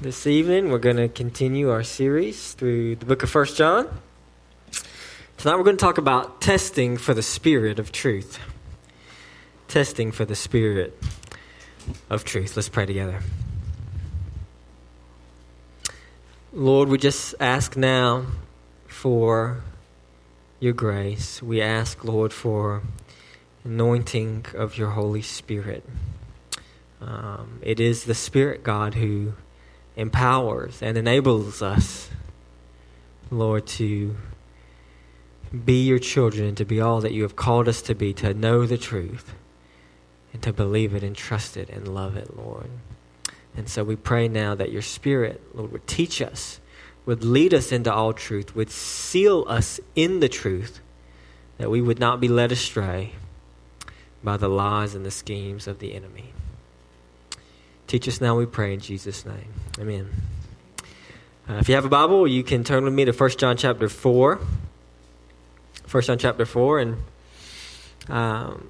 This evening, we're going to continue our series through the book of First John. Tonight, we're going to talk about testing for the spirit of truth. Testing for the spirit of truth. Let's pray together. Lord, we just ask now for your grace. We ask, Lord, for anointing of your Holy Spirit. Um, it is the Spirit God who empowers and enables us, Lord, to be your children, to be all that you have called us to be, to know the truth, and to believe it and trust it and love it, Lord. And so we pray now that your Spirit, Lord, would teach us, would lead us into all truth, would seal us in the truth, that we would not be led astray by the lies and the schemes of the enemy. Teach us now, we pray, in Jesus' name. Amen. Uh, if you have a Bible, you can turn with me to 1 John chapter 4. 1 John chapter 4. And um,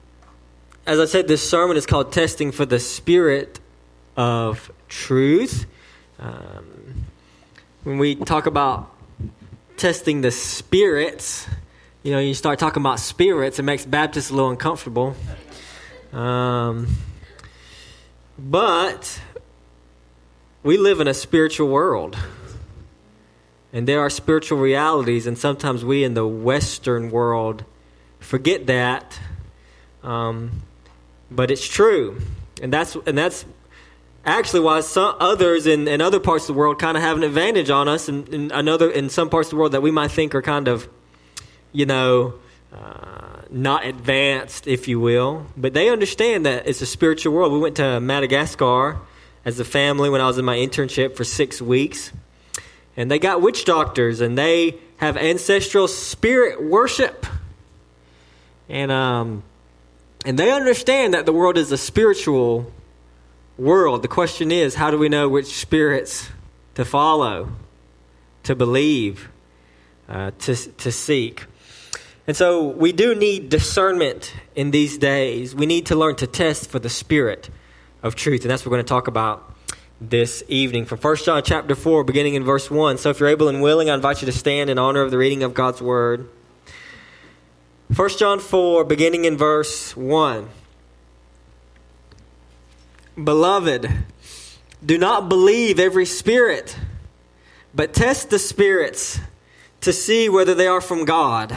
as I said, this sermon is called Testing for the Spirit of Truth. Um, when we talk about testing the spirits, you know, you start talking about spirits, it makes Baptists a little uncomfortable. Um, but we live in a spiritual world. And there are spiritual realities, and sometimes we in the Western world forget that. Um, but it's true. And that's, and that's actually why some others in, in other parts of the world kind of have an advantage on us in, in, another, in some parts of the world that we might think are kind of, you know, uh, not advanced, if you will, but they understand that it's a spiritual world. We went to Madagascar as a family when I was in my internship for six weeks, and they got witch doctors, and they have ancestral spirit worship, and um, and they understand that the world is a spiritual world. The question is, how do we know which spirits to follow, to believe, uh, to to seek? And so we do need discernment in these days. We need to learn to test for the spirit of truth. And that's what we're going to talk about this evening from 1 John chapter 4, beginning in verse 1. So if you're able and willing, I invite you to stand in honor of the reading of God's word. 1 John 4, beginning in verse 1. Beloved, do not believe every spirit, but test the spirits to see whether they are from God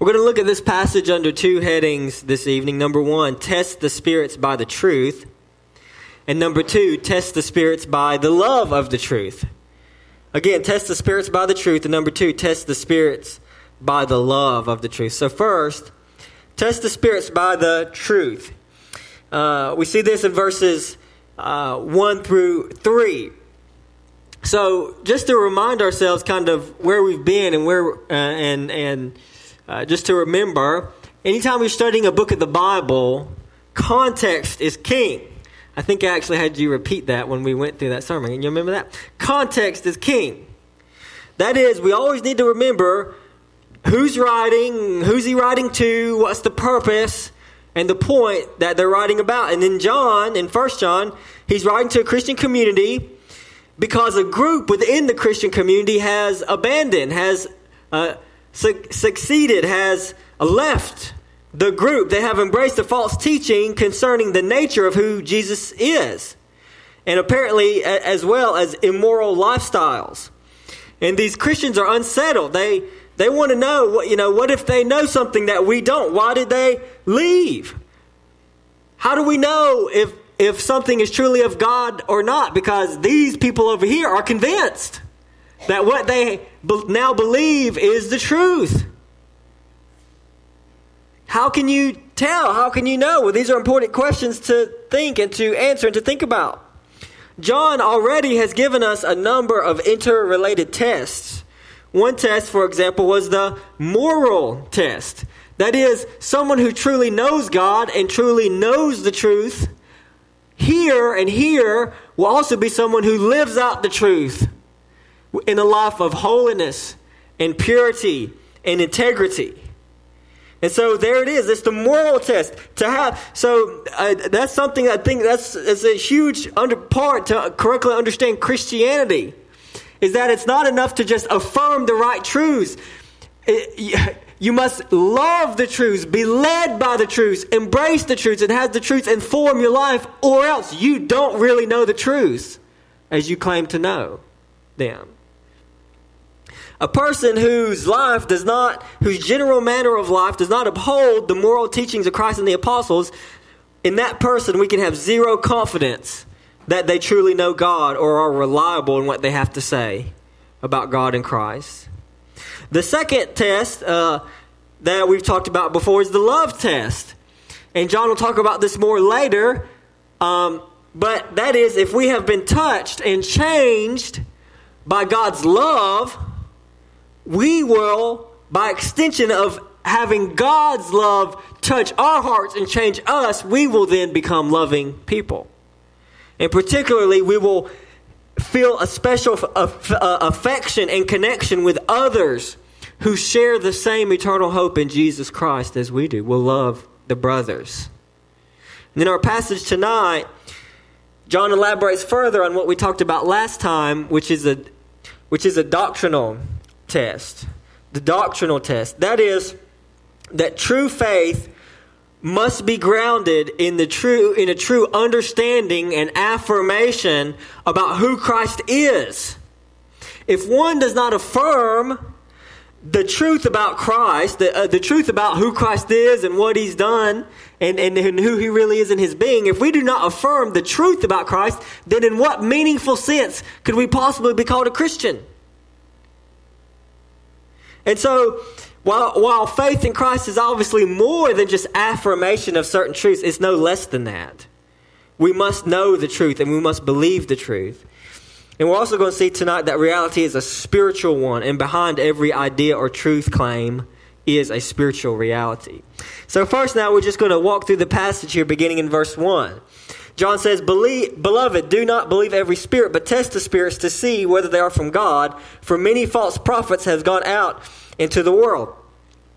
We're going to look at this passage under two headings this evening. Number one, test the spirits by the truth. And number two, test the spirits by the love of the truth. Again, test the spirits by the truth. And number two, test the spirits by the love of the truth. So, first, test the spirits by the truth. Uh, we see this in verses uh, 1 through 3. So, just to remind ourselves kind of where we've been and where, uh, and, and, uh, just to remember, anytime you're studying a book of the Bible, context is king. I think I actually had you repeat that when we went through that sermon. And you remember that? Context is king. That is, we always need to remember who's writing, who's he writing to, what's the purpose, and the point that they're writing about. And then John, in First John, he's writing to a Christian community because a group within the Christian community has abandoned, has uh, su- succeeded, has left the group. They have embraced a false teaching concerning the nature of who Jesus is, and apparently, as well as immoral lifestyles. And these Christians are unsettled. They they want to know what you know, what if they know something that we don't? Why did they leave? How do we know if if something is truly of God or not? Because these people over here are convinced that what they now believe is the truth. How can you tell? How can you know? Well, these are important questions to think and to answer and to think about. John already has given us a number of interrelated tests. One test, for example, was the moral test. That is, someone who truly knows God and truly knows the truth. Here and here will also be someone who lives out the truth in a life of holiness and purity and integrity. And so there it is. It's the moral test to have. So uh, that's something I think that's, that's a huge under part to correctly understand Christianity. Is that it's not enough to just affirm the right truths. It, you must love the truths, be led by the truths, embrace the truths, and have the truths inform your life, or else you don't really know the truths as you claim to know them. A person whose life does not, whose general manner of life does not uphold the moral teachings of Christ and the apostles, in that person we can have zero confidence that they truly know God or are reliable in what they have to say about God and Christ. The second test uh, that we've talked about before is the love test. And John will talk about this more later. Um, but that is, if we have been touched and changed by God's love, we will, by extension of having God's love touch our hearts and change us, we will then become loving people. And particularly, we will feel a special affection and connection with others who share the same eternal hope in Jesus Christ as we do. We'll love the brothers. And in our passage tonight, John elaborates further on what we talked about last time, which is a, which is a doctrinal test. The doctrinal test. That is, that true faith must be grounded in the true in a true understanding and affirmation about who Christ is. If one does not affirm the truth about Christ, the, uh, the truth about who Christ is and what he's done and, and, and who he really is in his being, if we do not affirm the truth about Christ, then in what meaningful sense could we possibly be called a Christian? And so, while, while faith in Christ is obviously more than just affirmation of certain truths, it's no less than that. We must know the truth and we must believe the truth. And we're also going to see tonight that reality is a spiritual one, and behind every idea or truth claim is a spiritual reality. So, first, now we're just going to walk through the passage here, beginning in verse 1. John says, Beloved, do not believe every spirit, but test the spirits to see whether they are from God, for many false prophets have gone out into the world.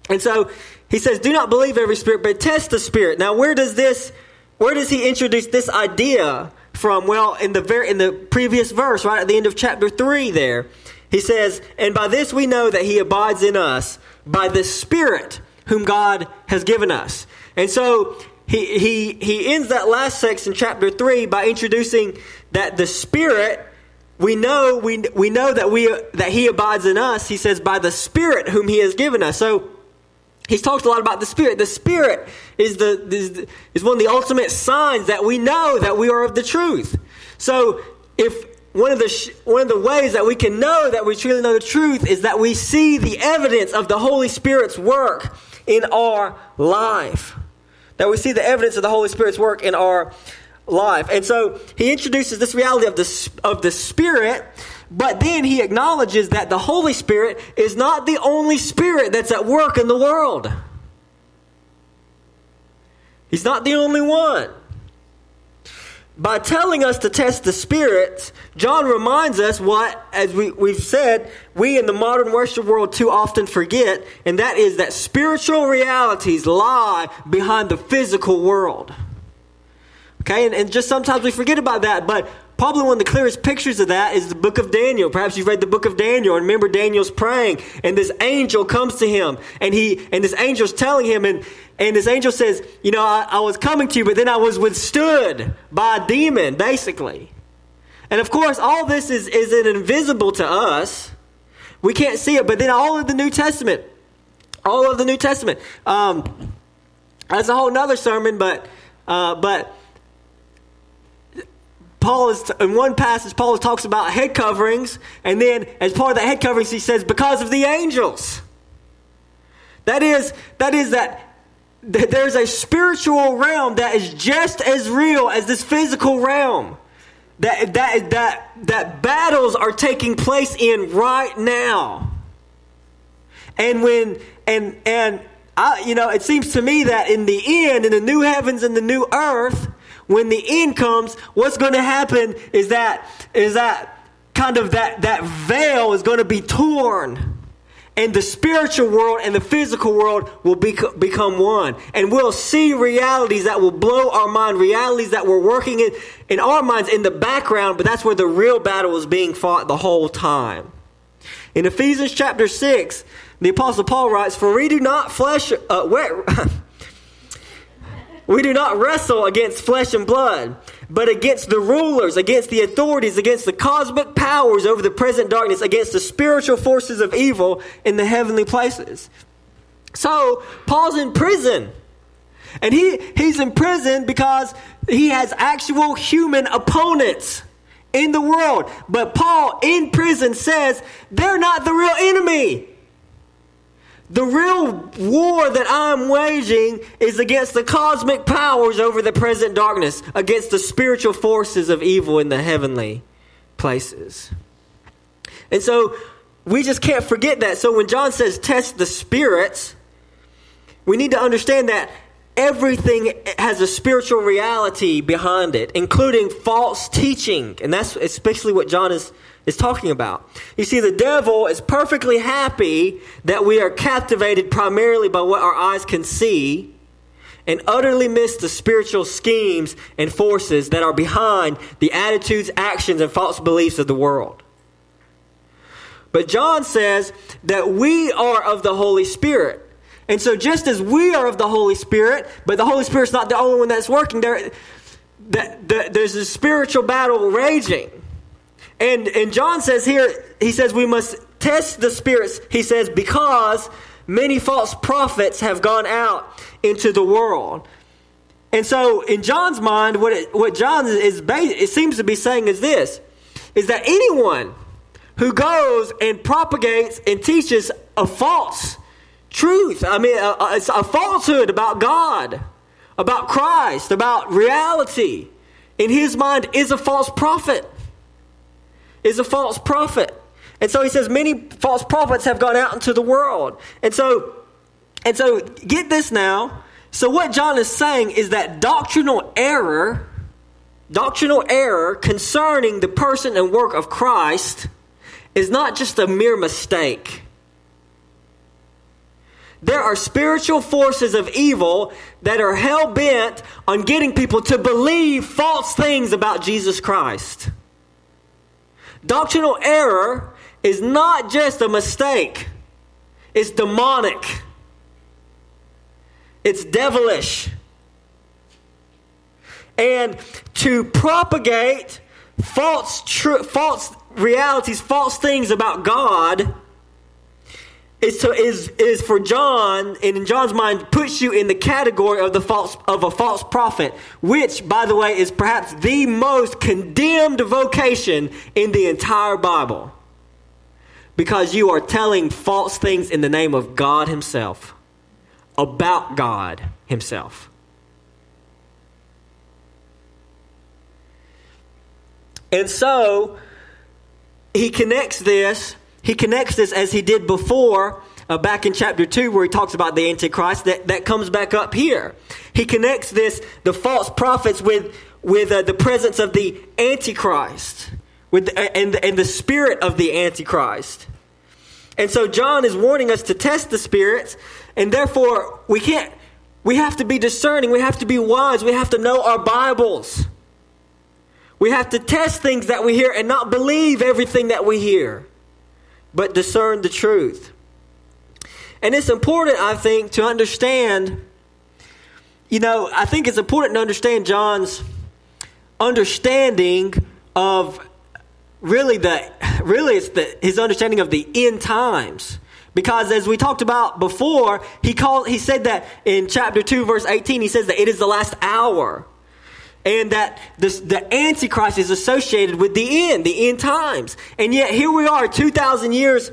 And so he says, Do not believe every spirit, but test the spirit. Now, where does this, where does he introduce this idea from? Well, in the very in the previous verse, right at the end of chapter three, there, he says, And by this we know that he abides in us, by the Spirit whom God has given us. And so he, he, he ends that last section, chapter 3, by introducing that the Spirit, we know, we, we know that, we, that He abides in us. He says, by the Spirit whom He has given us. So he's talked a lot about the Spirit. The Spirit is, the, is, is one of the ultimate signs that we know that we are of the truth. So if one of the one of the ways that we can know that we truly know the truth is that we see the evidence of the Holy Spirit's work in our life that we see the evidence of the Holy Spirit's work in our life. And so he introduces this reality of the, of the Spirit, but then he acknowledges that the Holy Spirit is not the only Spirit that's at work in the world. He's not the only one. By telling us to test the spirits, John reminds us what, as we, we've said, we in the modern worship world too often forget, and that is that spiritual realities lie behind the physical world. Okay, and, and just sometimes we forget about that, but Probably one of the clearest pictures of that is the book of Daniel. Perhaps you've read the book of Daniel and remember Daniel's praying and this angel comes to him and he and this angel's telling him and and this angel says, you know, I, I was coming to you, but then I was withstood by a demon, basically. And of course, all this is, is invisible to us. We can't see it, but then all of the New Testament, all of the New Testament, um, that's a whole nother sermon, but, uh, but Paul is, in one passage, Paul talks about head coverings, and then as part of the head coverings, he says, because of the angels. That is, that is that there's a spiritual realm that is just as real as this physical realm. That, that, that, that battles are taking place in right now. And when, and, and, I, you know, it seems to me that in the end, in the new heavens and the new earth, when the end comes, what's going to happen is that is that kind of that that veil is going to be torn. And the spiritual world and the physical world will be, become one. And we'll see realities that will blow our mind, realities that were working in, in our minds in the background, but that's where the real battle is being fought the whole time. In Ephesians chapter 6, the Apostle Paul writes, For we do not flesh, uh, We do not wrestle against flesh and blood, but against the rulers, against the authorities, against the cosmic powers over the present darkness, against the spiritual forces of evil in the heavenly places. So, Paul's in prison. And he, he's in prison because he has actual human opponents in the world. But Paul in prison says they're not the real enemy. The real war that I'm waging is against the cosmic powers over the present darkness, against the spiritual forces of evil in the heavenly places. And so we just can't forget that. So when John says test the spirits, we need to understand that everything has a spiritual reality behind it, including false teaching. And that's especially what John is is talking about. You see, the devil is perfectly happy that we are captivated primarily by what our eyes can see and utterly miss the spiritual schemes and forces that are behind the attitudes, actions, and false beliefs of the world. But John says that we are of the Holy Spirit. And so, just as we are of the Holy Spirit, but the Holy Spirit's not the only one that's working, there, that, that there's a spiritual battle raging. And, and John says here, he says we must test the spirits, he says, because many false prophets have gone out into the world. And so, in John's mind, what, it, what John is, it seems to be saying is this is that anyone who goes and propagates and teaches a false truth, I mean, a, a, a falsehood about God, about Christ, about reality, in his mind is a false prophet is a false prophet. And so he says many false prophets have gone out into the world. And so and so get this now. So what John is saying is that doctrinal error doctrinal error concerning the person and work of Christ is not just a mere mistake. There are spiritual forces of evil that are hell bent on getting people to believe false things about Jesus Christ. Doctrinal error is not just a mistake, it's demonic, it's devilish. And to propagate false, tr- false realities, false things about God is to is is for John and in John's mind puts you in the category of the false of a false prophet, which by the way is perhaps the most condemned vocation in the entire Bible. Because you are telling false things in the name of God himself about God himself. And so he connects this he connects this as he did before uh, back in chapter 2 where he talks about the antichrist that, that comes back up here. He connects this the false prophets with with uh, the presence of the antichrist with and, and the spirit of the antichrist. And so john is warning us to test the spirits and therefore we can't we have to be discerning we have to be wise we have to know our bibles. We have to test things that we hear and not believe everything that we hear but discern the truth. And it's important, I think, to understand, you know, I think it's important to understand John's understanding of really the really it's the, his understanding of the end times. Because as we talked about before, he called, he said that in chapter 2, verse 18, he says that it is the last hour. And that this, the Antichrist is associated with the end, the end times. And yet here we are 2,000 years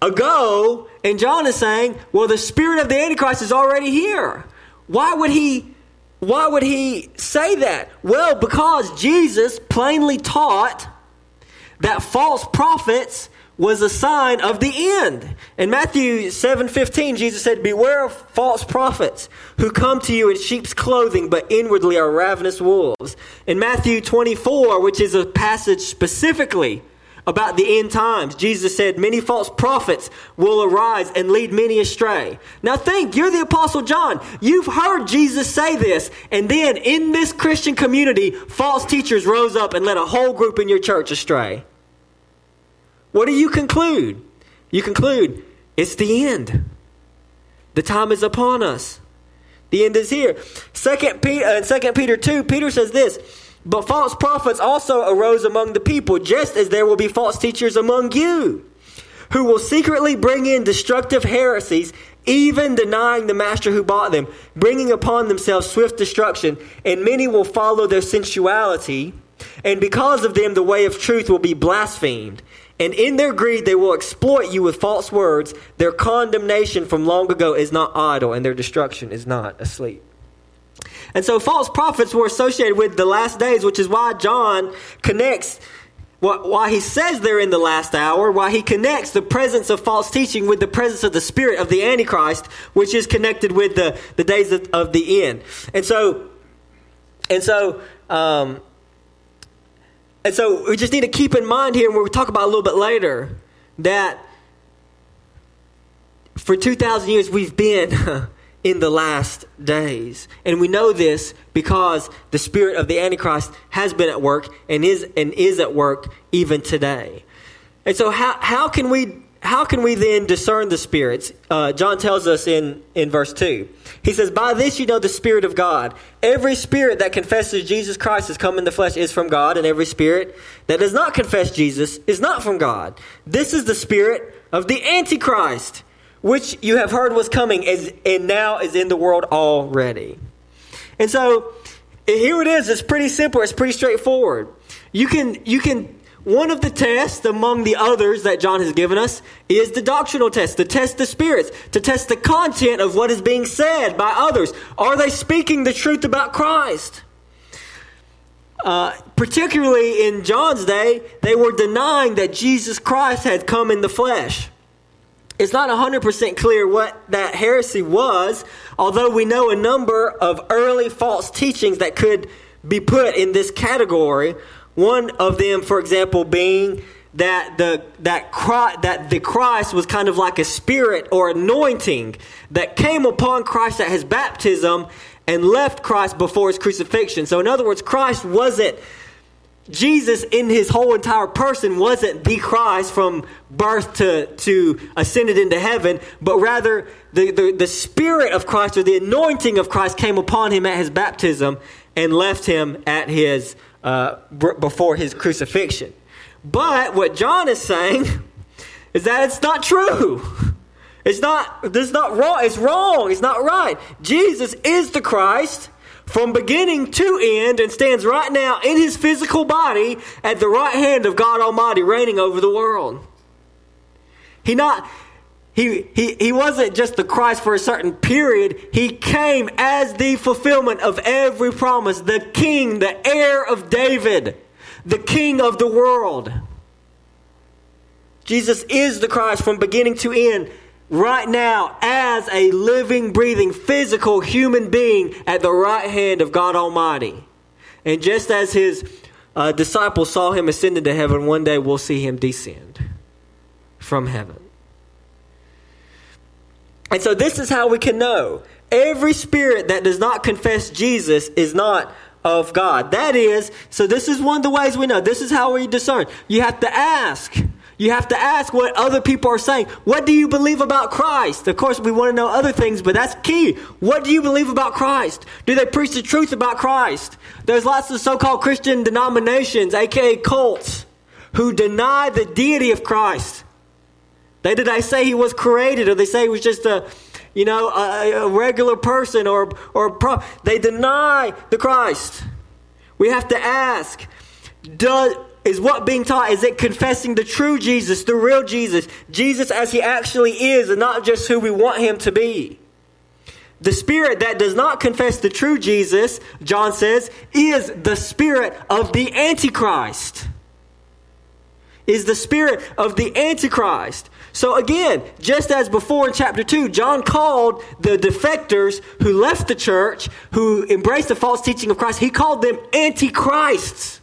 ago, and John is saying, well, the spirit of the Antichrist is already here. Why would he why would he say that? Well, because Jesus plainly taught that false prophets was a sign of the end. In Matthew 7:15, Jesus said, "Beware of false prophets who come to you in sheep's clothing, but inwardly are ravenous wolves." In Matthew 24, which is a passage specifically about the end times. Jesus said, Many false prophets will arise and lead many astray. Now think, you're the Apostle John. You've heard Jesus say this, and then in this Christian community, false teachers rose up and led a whole group in your church astray. What do you conclude? You conclude, it's the end. The time is upon us. The end is here. Second Peter, uh, 2 Peter 2, Peter says this but false prophets also arose among the people, just as there will be false teachers among you, who will secretly bring in destructive heresies, even denying the master who bought them, bringing upon themselves swift destruction. And many will follow their sensuality, and because of them, the way of truth will be blasphemed. And in their greed, they will exploit you with false words. Their condemnation from long ago is not idle, and their destruction is not asleep. And so false prophets were associated with the last days, which is why John connects, why he says they're in the last hour, why he connects the presence of false teaching with the presence of the spirit of the Antichrist, which is connected with the, the days of, of the end. And so, and so, um, and so we just need to keep in mind here, and we'll talk about a little bit later, that for 2,000 years we've been in the last days. And we know this because the spirit of the Antichrist has been at work and is and is at work even today. And so how, how can we how can we then discern the spirits? Uh, John tells us in, in verse 2. He says, By this you know the Spirit of God. Every spirit that confesses Jesus Christ has come in the flesh is from God, and every spirit that does not confess Jesus is not from God. This is the spirit of the Antichrist which you have heard was coming is, and now is in the world already. And so here it is. It's pretty simple. It's pretty straightforward. You can you can one of the tests among the others that John has given us is the doctrinal test, to test the spirits, to test the content of what is being said by others. Are they speaking the truth about Christ? Uh, particularly in John's day, they were denying that Jesus Christ had come in the flesh. It's not 100% clear what that heresy was, although we know a number of early false teachings that could be put in this category. One of them, for example, being that the that Christ, that the Christ was kind of like a spirit or anointing that came upon Christ at his baptism and left Christ before his crucifixion. So in other words, Christ wasn't Jesus in his whole entire person wasn't the Christ from birth to, to ascended into heaven, but rather the, the, the Spirit of Christ or the anointing of Christ came upon him at his baptism and left him at his, uh, before his crucifixion. But what John is saying is that it's not true. It's not, it's not wrong. It's wrong. It's not right. Jesus is the Christ from beginning to end and stands right now in his physical body at the right hand of God Almighty, reigning over the world. He not he, he, he wasn't just the Christ for a certain period. He came as the fulfillment of every promise, the king, the heir of David, the king of the world. Jesus is the Christ from beginning to end right now as a living, breathing, physical human being at the right hand of God Almighty. And just as his uh, disciples saw him ascend into heaven, one day we'll see him descend from heaven. And so, this is how we can know every spirit that does not confess Jesus is not of God. That is, so this is one of the ways we know. This is how we discern. You have to ask. You have to ask what other people are saying. What do you believe about Christ? Of course, we want to know other things, but that's key. What do you believe about Christ? Do they preach the truth about Christ? There's lots of so called Christian denominations, aka cults, who deny the deity of Christ. They did I say he was created, or they say he was just a, you know, a, a regular person, or or pro- they deny the Christ. We have to ask: Does is what being taught? Is it confessing the true Jesus, the real Jesus, Jesus as he actually is, and not just who we want him to be? The spirit that does not confess the true Jesus, John says, is the spirit of the Antichrist. Is the spirit of the Antichrist. So again, just as before in chapter 2, John called the defectors who left the church, who embraced the false teaching of Christ, he called them antichrists.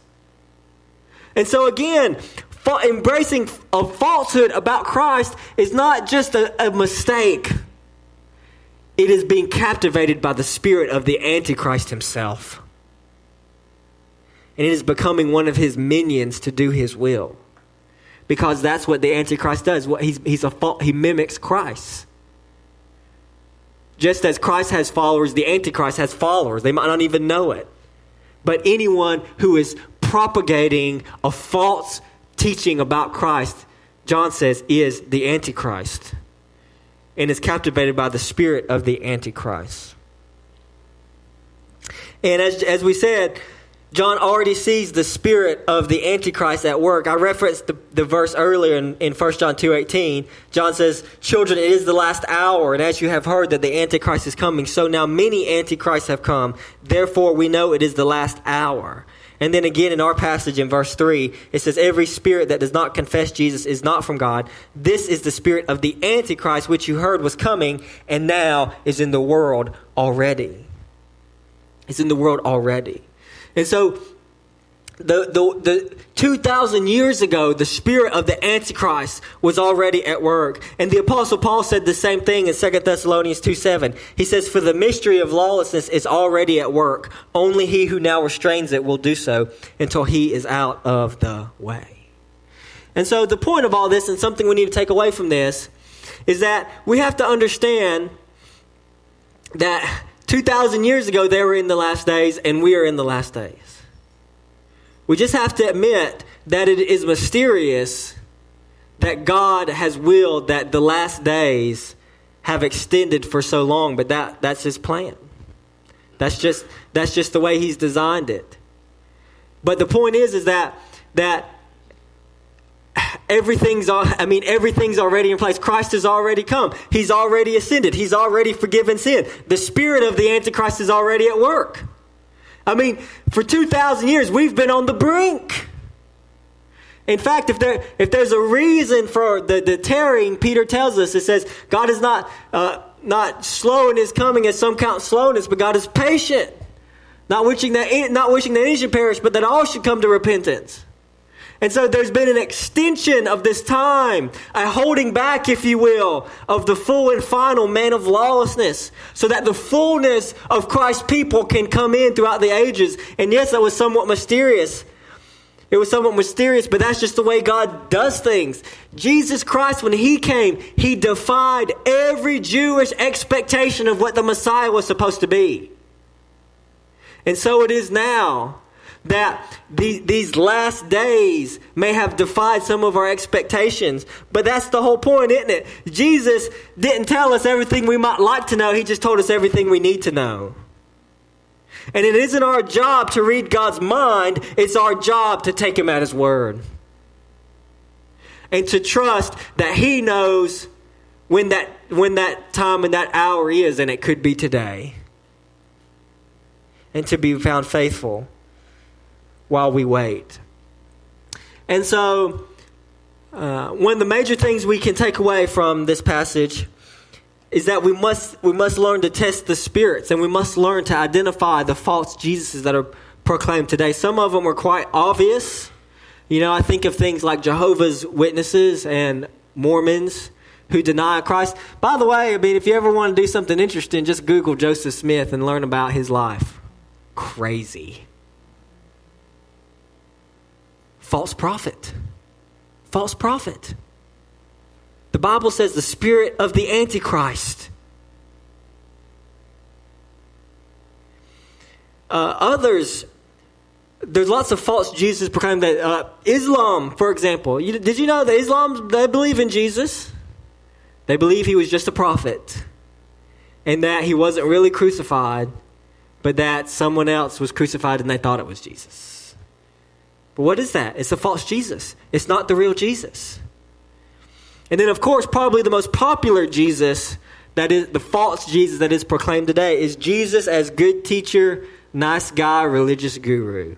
And so again, embracing a falsehood about Christ is not just a, a mistake. It is being captivated by the spirit of the Antichrist himself. And it is becoming one of his minions to do his will. Because that's what the Antichrist does. What he's, he's a he mimics Christ. Just as Christ has followers, the Antichrist has followers. They might not even know it. But anyone who is propagating a false teaching about Christ, John says, is the Antichrist and is captivated by the spirit of the Antichrist. And as, as we said, John already sees the spirit of the Antichrist at work. I referenced the, the verse earlier in, in 1 John 2.18. John says, Children, it is the last hour, and as you have heard that the Antichrist is coming, so now many Antichrists have come. Therefore we know it is the last hour. And then again in our passage in verse 3, it says, Every spirit that does not confess Jesus is not from God. This is the spirit of the Antichrist, which you heard was coming and now is in the world already. It's in the world already. And so the, the, the 2,000 years ago, the spirit of the Antichrist was already at work. And the Apostle Paul said the same thing in 2 Thessalonians 2 7. He says, For the mystery of lawlessness is already at work. Only he who now restrains it will do so until he is out of the way. And so, the point of all this, and something we need to take away from this, is that we have to understand that 2,000 years ago, they were in the last days, and we are in the last days. We just have to admit that it is mysterious that God has willed that the last days have extended for so long, but that, that's his plan. That's just that's just the way he's designed it. But the point is is that that everything's I mean everything's already in place. Christ has already come. He's already ascended. He's already forgiven sin. The spirit of the antichrist is already at work. I mean, for 2,000 years, we've been on the brink. In fact, if, there, if there's a reason for the, the tarrying, Peter tells us, it says, God is not, uh, not slow in his coming as some count slowness, but God is patient. Not wishing that, not wishing that any should perish, but that all should come to repentance. And so there's been an extension of this time, a holding back, if you will, of the full and final man of lawlessness, so that the fullness of Christ's people can come in throughout the ages. And yes, that was somewhat mysterious. It was somewhat mysterious, but that's just the way God does things. Jesus Christ, when He came, He defied every Jewish expectation of what the Messiah was supposed to be. And so it is now that the, these last days may have defied some of our expectations. But that's the whole point, isn't it? Jesus didn't tell us everything we might like to know, He just told us everything we need to know. And it isn't our job to read God's mind, it's our job to take Him at His word. And to trust that He knows when that, when that time and that hour is, and it could be today. And to be found faithful while we wait. And so, uh, one of the major things we can take away from this passage is that we must we must learn to test the spirits, and we must learn to identify the false Jesuses that are proclaimed today. Some of them are quite obvious. You know, I think of things like Jehovah's Witnesses and Mormons who deny Christ. By the way, I mean, if you ever want to do something interesting, just Google Joseph Smith and learn about his life. Crazy. False prophet. False prophet. The Bible says the spirit of the Antichrist. Uh, others there's lots of false Jesus proclaimed that uh, Islam, for example, you, did you know that Islam they believe in Jesus? They believe he was just a prophet, and that he wasn't really crucified, but that someone else was crucified and they thought it was Jesus. But what is that? It's a false Jesus. It's not the real Jesus. And then, of course, probably the most popular Jesus that is the false Jesus that is proclaimed today is Jesus as good teacher, nice guy, religious guru.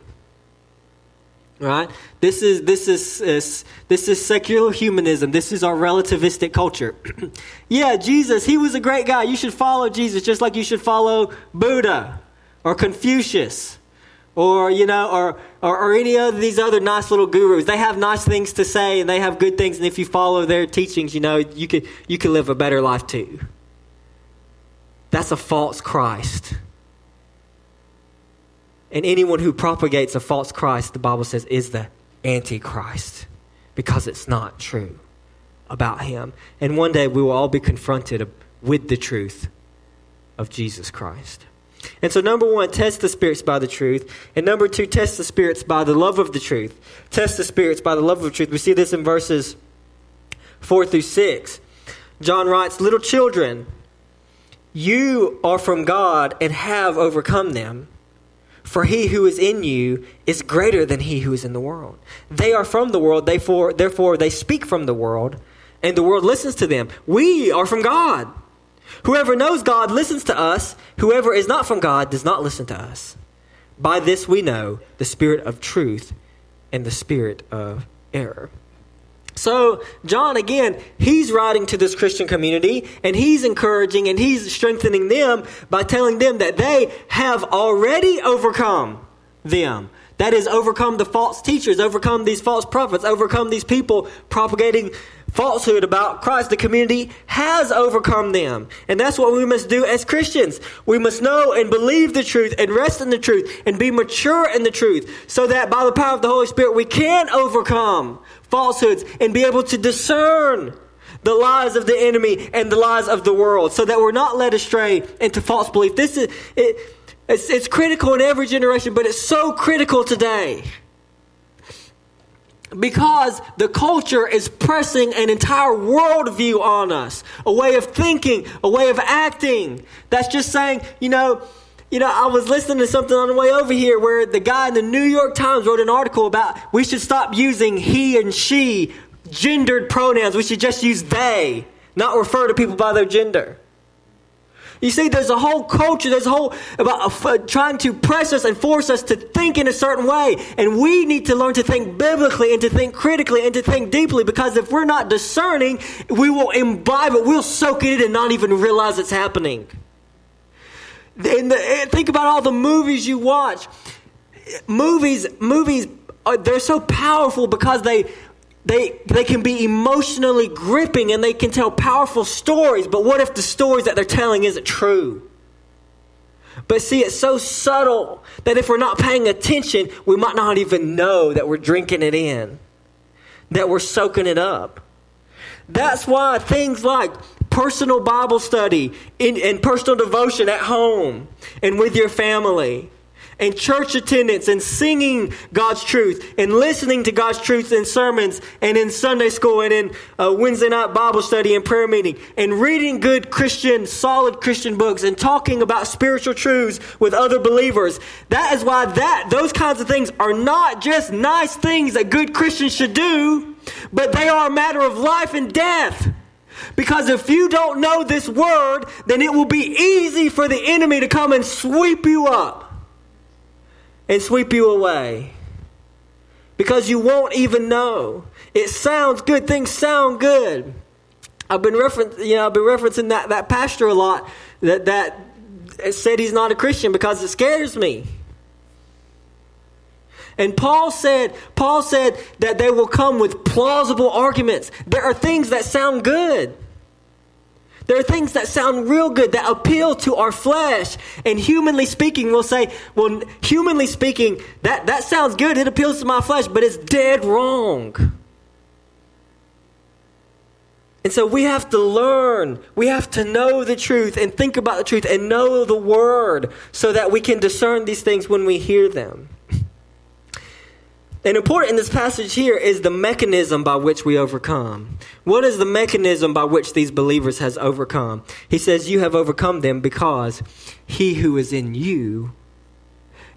Right? This is this is, is this is secular humanism. This is our relativistic culture. yeah, Jesus, he was a great guy. You should follow Jesus just like you should follow Buddha or Confucius or you know or, or, or any of these other nice little gurus. They have nice things to say and they have good things. And if you follow their teachings you know you could you can live a better life too. That's a false christ. And anyone who propagates a false christ the bible says is the antichrist. Because it's not true about him. And one day we will all be confronted with the truth of jesus christ and so, number one, test the spirits by the truth. And number two, test the spirits by the love of the truth. Test the spirits by the love of truth. We see this in verses 4 through 6. John writes, Little children, you are from God and have overcome them. For he who is in you is greater than he who is in the world. They are from the world, therefore, therefore they speak from the world, and the world listens to them. We are from God. Whoever knows God listens to us. Whoever is not from God does not listen to us. By this we know the spirit of truth and the spirit of error. So, John, again, he's writing to this Christian community and he's encouraging and he's strengthening them by telling them that they have already overcome them. That is, overcome the false teachers, overcome these false prophets, overcome these people propagating falsehood about Christ, the community has overcome them. And that's what we must do as Christians. We must know and believe the truth and rest in the truth and be mature in the truth so that by the power of the Holy Spirit we can overcome falsehoods and be able to discern the lies of the enemy and the lies of the world so that we're not led astray into false belief. This is, it, it's, it's critical in every generation, but it's so critical today because the culture is pressing an entire worldview on us, a way of thinking, a way of acting. That's just saying, you know, you know, I was listening to something on the way over here where the guy in the New York Times wrote an article about we should stop using he and she gendered pronouns. We should just use they, not refer to people by their gender. You see, there's a whole culture, there's a whole about uh, trying to press us and force us to think in a certain way. And we need to learn to think biblically and to think critically and to think deeply because if we're not discerning, we will imbibe it, we'll soak it in and not even realize it's happening. And the, think about all the movies you watch. Movies, movies, are, they're so powerful because they they, they can be emotionally gripping and they can tell powerful stories, but what if the stories that they're telling isn't true? But see, it's so subtle that if we're not paying attention, we might not even know that we're drinking it in, that we're soaking it up. That's why things like personal Bible study and personal devotion at home and with your family and church attendance and singing God's truth and listening to God's truth in sermons and in Sunday school and in uh, Wednesday night Bible study and prayer meeting and reading good Christian, solid Christian books and talking about spiritual truths with other believers. That is why that those kinds of things are not just nice things that good Christians should do, but they are a matter of life and death. Because if you don't know this word, then it will be easy for the enemy to come and sweep you up and sweep you away because you won't even know. It sounds good. Things sound good. I've been referencing, you know, I've been referencing that, that pastor a lot that, that said he's not a Christian because it scares me. And Paul said, Paul said that they will come with plausible arguments. There are things that sound good. There are things that sound real good, that appeal to our flesh. And humanly speaking, we'll say, well, humanly speaking, that, that sounds good. It appeals to my flesh, but it's dead wrong. And so we have to learn. We have to know the truth and think about the truth and know the word so that we can discern these things when we hear them. And important in this passage here is the mechanism by which we overcome. What is the mechanism by which these believers has overcome? He says, You have overcome them because he who is in you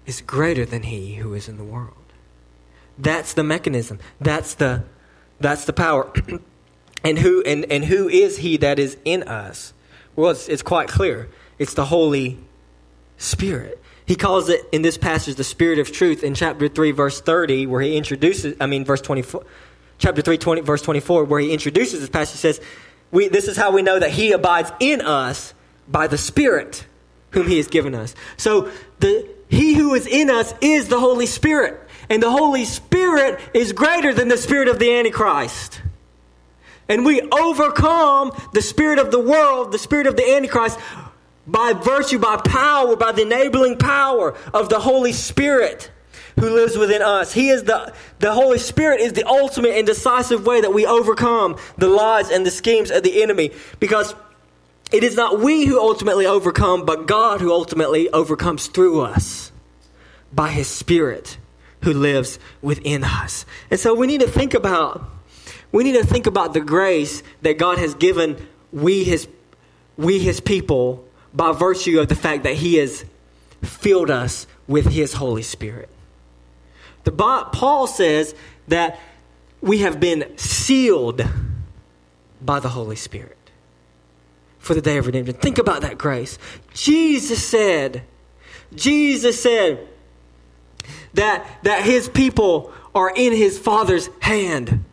is greater than he who is in the world. That's the mechanism. That's the that's the power. and who and, and who is he that is in us? Well, it's, it's quite clear. It's the Holy Spirit. He calls it in this passage the Spirit of truth in chapter 3, verse 30, where he introduces, I mean, verse 24, chapter 3, 20, verse 24, where he introduces this passage. He says, we, This is how we know that he abides in us by the Spirit whom he has given us. So the, he who is in us is the Holy Spirit. And the Holy Spirit is greater than the spirit of the Antichrist. And we overcome the spirit of the world, the spirit of the Antichrist, by virtue, by power, by the enabling power of the Holy Spirit who lives within us. He is the, the Holy Spirit is the ultimate and decisive way that we overcome the lies and the schemes of the enemy. Because it is not we who ultimately overcome, but God who ultimately overcomes through us by His Spirit who lives within us. And so we need to think about we need to think about the grace that God has given we his we his people by virtue of the fact that He has filled us with His Holy Spirit. The, Paul says that we have been sealed by the Holy Spirit for the day of redemption. Think about that grace. Jesus said, Jesus said that, that his people are in his Father's hand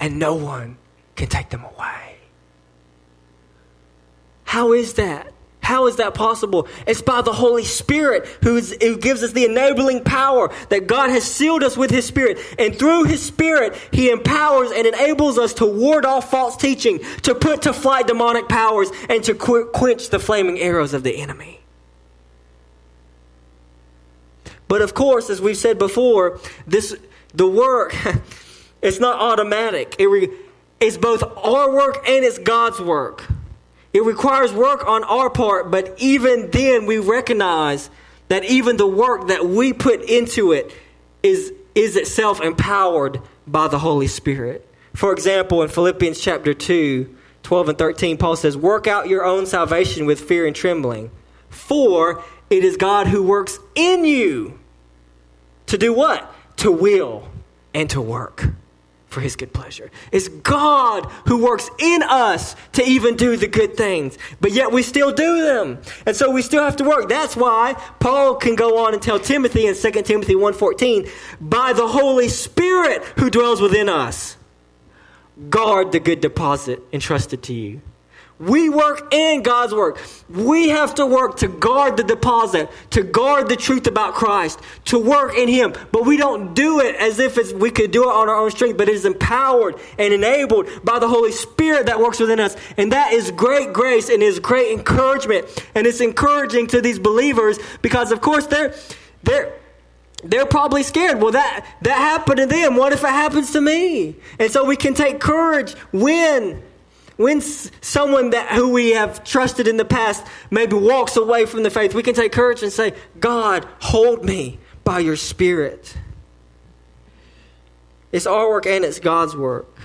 and no one can take them away. How is that? How is that possible? It's by the Holy Spirit who gives us the enabling power that God has sealed us with His Spirit. And through His Spirit, He empowers and enables us to ward off false teaching, to put to flight demonic powers, and to quench the flaming arrows of the enemy. But of course, as we've said before, this the work it's not automatic. It re, it's both our work and it's God's work. It requires work on our part, but even then we recognize that even the work that we put into it is, is itself empowered by the Holy Spirit. For example, in Philippians chapter 2, 12 and 13, Paul says, Work out your own salvation with fear and trembling, for it is God who works in you to do what? To will and to work for his good pleasure. It's God who works in us to even do the good things, but yet we still do them. And so we still have to work. That's why Paul can go on and tell Timothy in 2 Timothy 1:14, by the Holy Spirit who dwells within us, guard the good deposit entrusted to you. We work in God's work. We have to work to guard the deposit, to guard the truth about Christ, to work in Him. But we don't do it as if we could do it on our own strength, but it is empowered and enabled by the Holy Spirit that works within us. And that is great grace and is great encouragement. And it's encouraging to these believers because, of course, they're, they're, they're probably scared. Well, that, that happened to them. What if it happens to me? And so we can take courage when when someone that who we have trusted in the past maybe walks away from the faith, we can take courage and say, God, hold me by your Spirit. It's our work and it's God's work.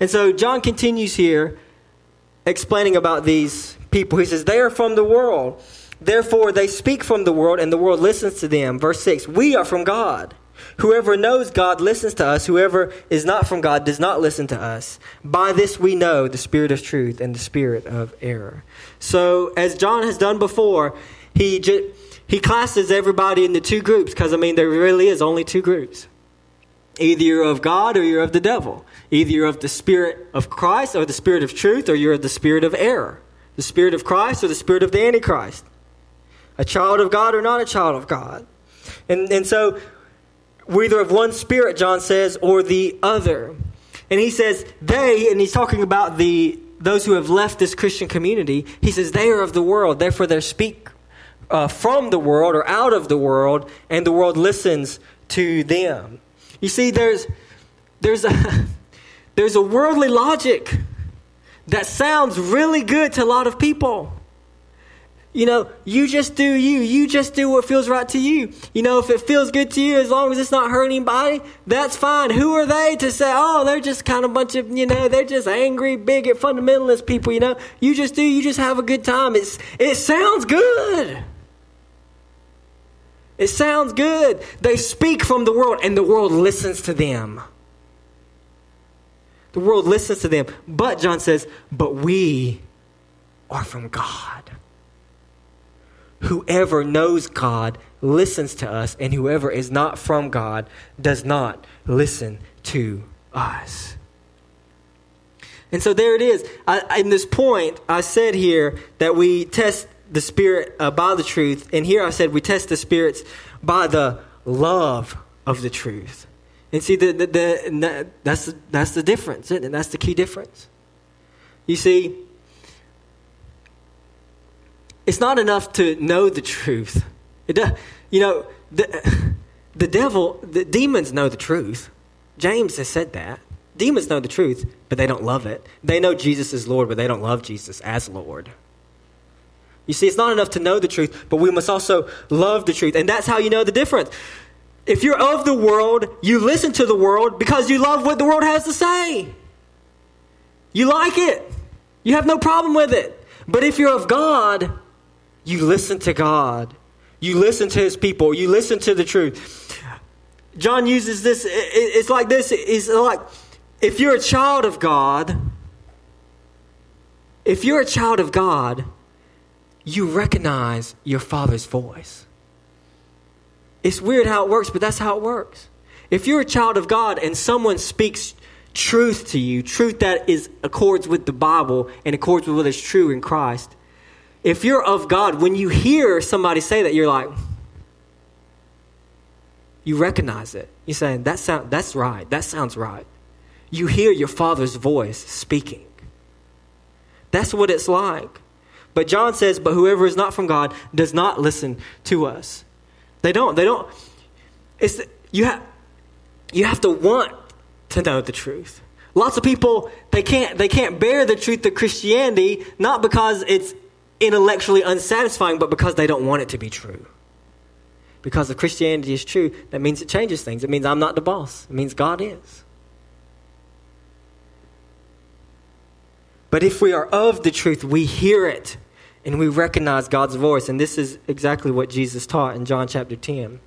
And so John continues here explaining about these people. He says, They are from the world. Therefore, they speak from the world, and the world listens to them. Verse 6 We are from God. Whoever knows God listens to us. Whoever is not from God does not listen to us. By this we know the spirit of truth and the spirit of error. So, as John has done before, he ju- he classes everybody into two groups because I mean there really is only two groups. Either you're of God or you're of the devil. Either you're of the spirit of Christ or the spirit of truth or you're of the spirit of error. The spirit of Christ or the spirit of the Antichrist. A child of God or not a child of God. And, and so we're either of one spirit, John says, or the other. And he says, they, and he's talking about the those who have left this Christian community, he says they are of the world, therefore they speak uh, from the world or out of the world, and the world listens to them. You see, there's there's a there's a worldly logic that sounds really good to a lot of people. You know, you just do you. You just do what feels right to you. You know, if it feels good to you, as long as it's not hurting anybody, that's fine. Who are they to say, oh, they're just kind of a bunch of, you know, they're just angry, bigot, fundamentalist people, you know? You just do, you just have a good time. It's, it sounds good. It sounds good. They speak from the world, and the world listens to them. The world listens to them. But, John says, but we are from God whoever knows God listens to us, and whoever is not from God does not listen to us. And so there it is. I, in this point, I said here that we test the Spirit uh, by the truth, and here I said we test the spirits by the love of the truth. And see, the, the, the, that's, the, that's the difference, and that's the key difference. You see, it's not enough to know the truth. It you know, the, the devil, the demons know the truth. James has said that. Demons know the truth, but they don't love it. They know Jesus is Lord, but they don't love Jesus as Lord. You see, it's not enough to know the truth, but we must also love the truth. And that's how you know the difference. If you're of the world, you listen to the world because you love what the world has to say. You like it. You have no problem with it. But if you're of God, you listen to God. You listen to his people. You listen to the truth. John uses this, it's like this. It's like if you're a child of God, if you're a child of God, you recognize your father's voice. It's weird how it works, but that's how it works. If you're a child of God and someone speaks truth to you, truth that is accords with the Bible and accords with what is true in Christ, if you're of God, when you hear somebody say that, you're like, you recognize it. You're saying, that sound, that's right. That sounds right. You hear your father's voice speaking. That's what it's like. But John says, but whoever is not from God does not listen to us. They don't. They don't. It's, you, have, you have to want to know the truth. Lots of people, they can't, they can't bear the truth of Christianity, not because it's intellectually unsatisfying, but because they don't want it to be true. Because if Christianity is true, that means it changes things. It means I'm not the boss, it means God is. But if we are of the truth, we hear it and we recognize God's voice. And this is exactly what Jesus taught in John chapter 10.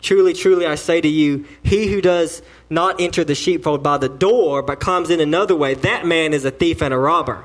Truly, truly, I say to you, he who does not enter the sheepfold by the door, but comes in another way, that man is a thief and a robber.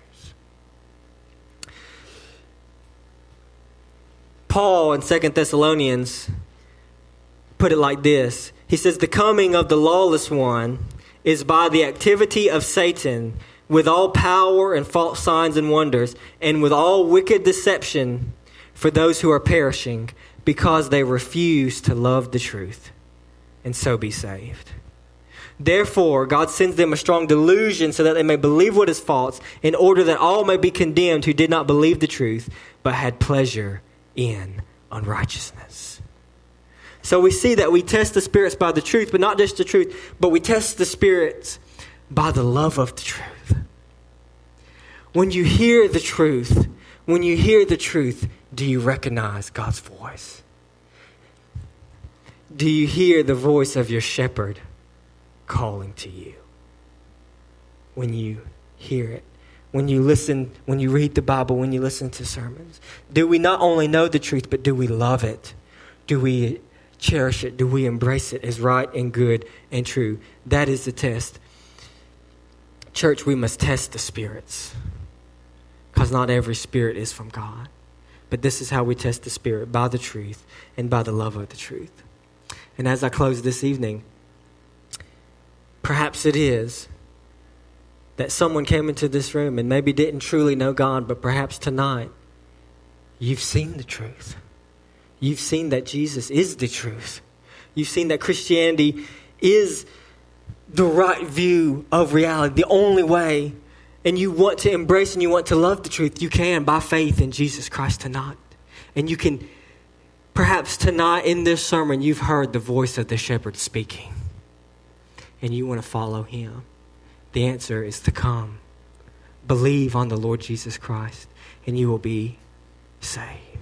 Paul in Second Thessalonians put it like this He says, The coming of the lawless one is by the activity of Satan with all power and false signs and wonders, and with all wicked deception for those who are perishing, because they refuse to love the truth and so be saved. Therefore, God sends them a strong delusion so that they may believe what is false, in order that all may be condemned who did not believe the truth, but had pleasure in unrighteousness. So we see that we test the spirits by the truth, but not just the truth, but we test the spirits by the love of the truth. When you hear the truth, when you hear the truth, do you recognize God's voice? Do you hear the voice of your shepherd calling to you? When you hear it when you listen, when you read the Bible, when you listen to sermons? Do we not only know the truth, but do we love it? Do we cherish it? Do we embrace it as right and good and true? That is the test. Church, we must test the spirits because not every spirit is from God. But this is how we test the spirit by the truth and by the love of the truth. And as I close this evening, perhaps it is that someone came into this room and maybe didn't truly know God, but perhaps tonight you've seen the truth. You've seen that Jesus is the truth. You've seen that Christianity is the right view of reality, the only way, and you want to embrace and you want to love the truth, you can by faith in Jesus Christ tonight. And you can, perhaps tonight in this sermon, you've heard the voice of the shepherd speaking, and you want to follow him. The answer is to come. Believe on the Lord Jesus Christ, and you will be saved.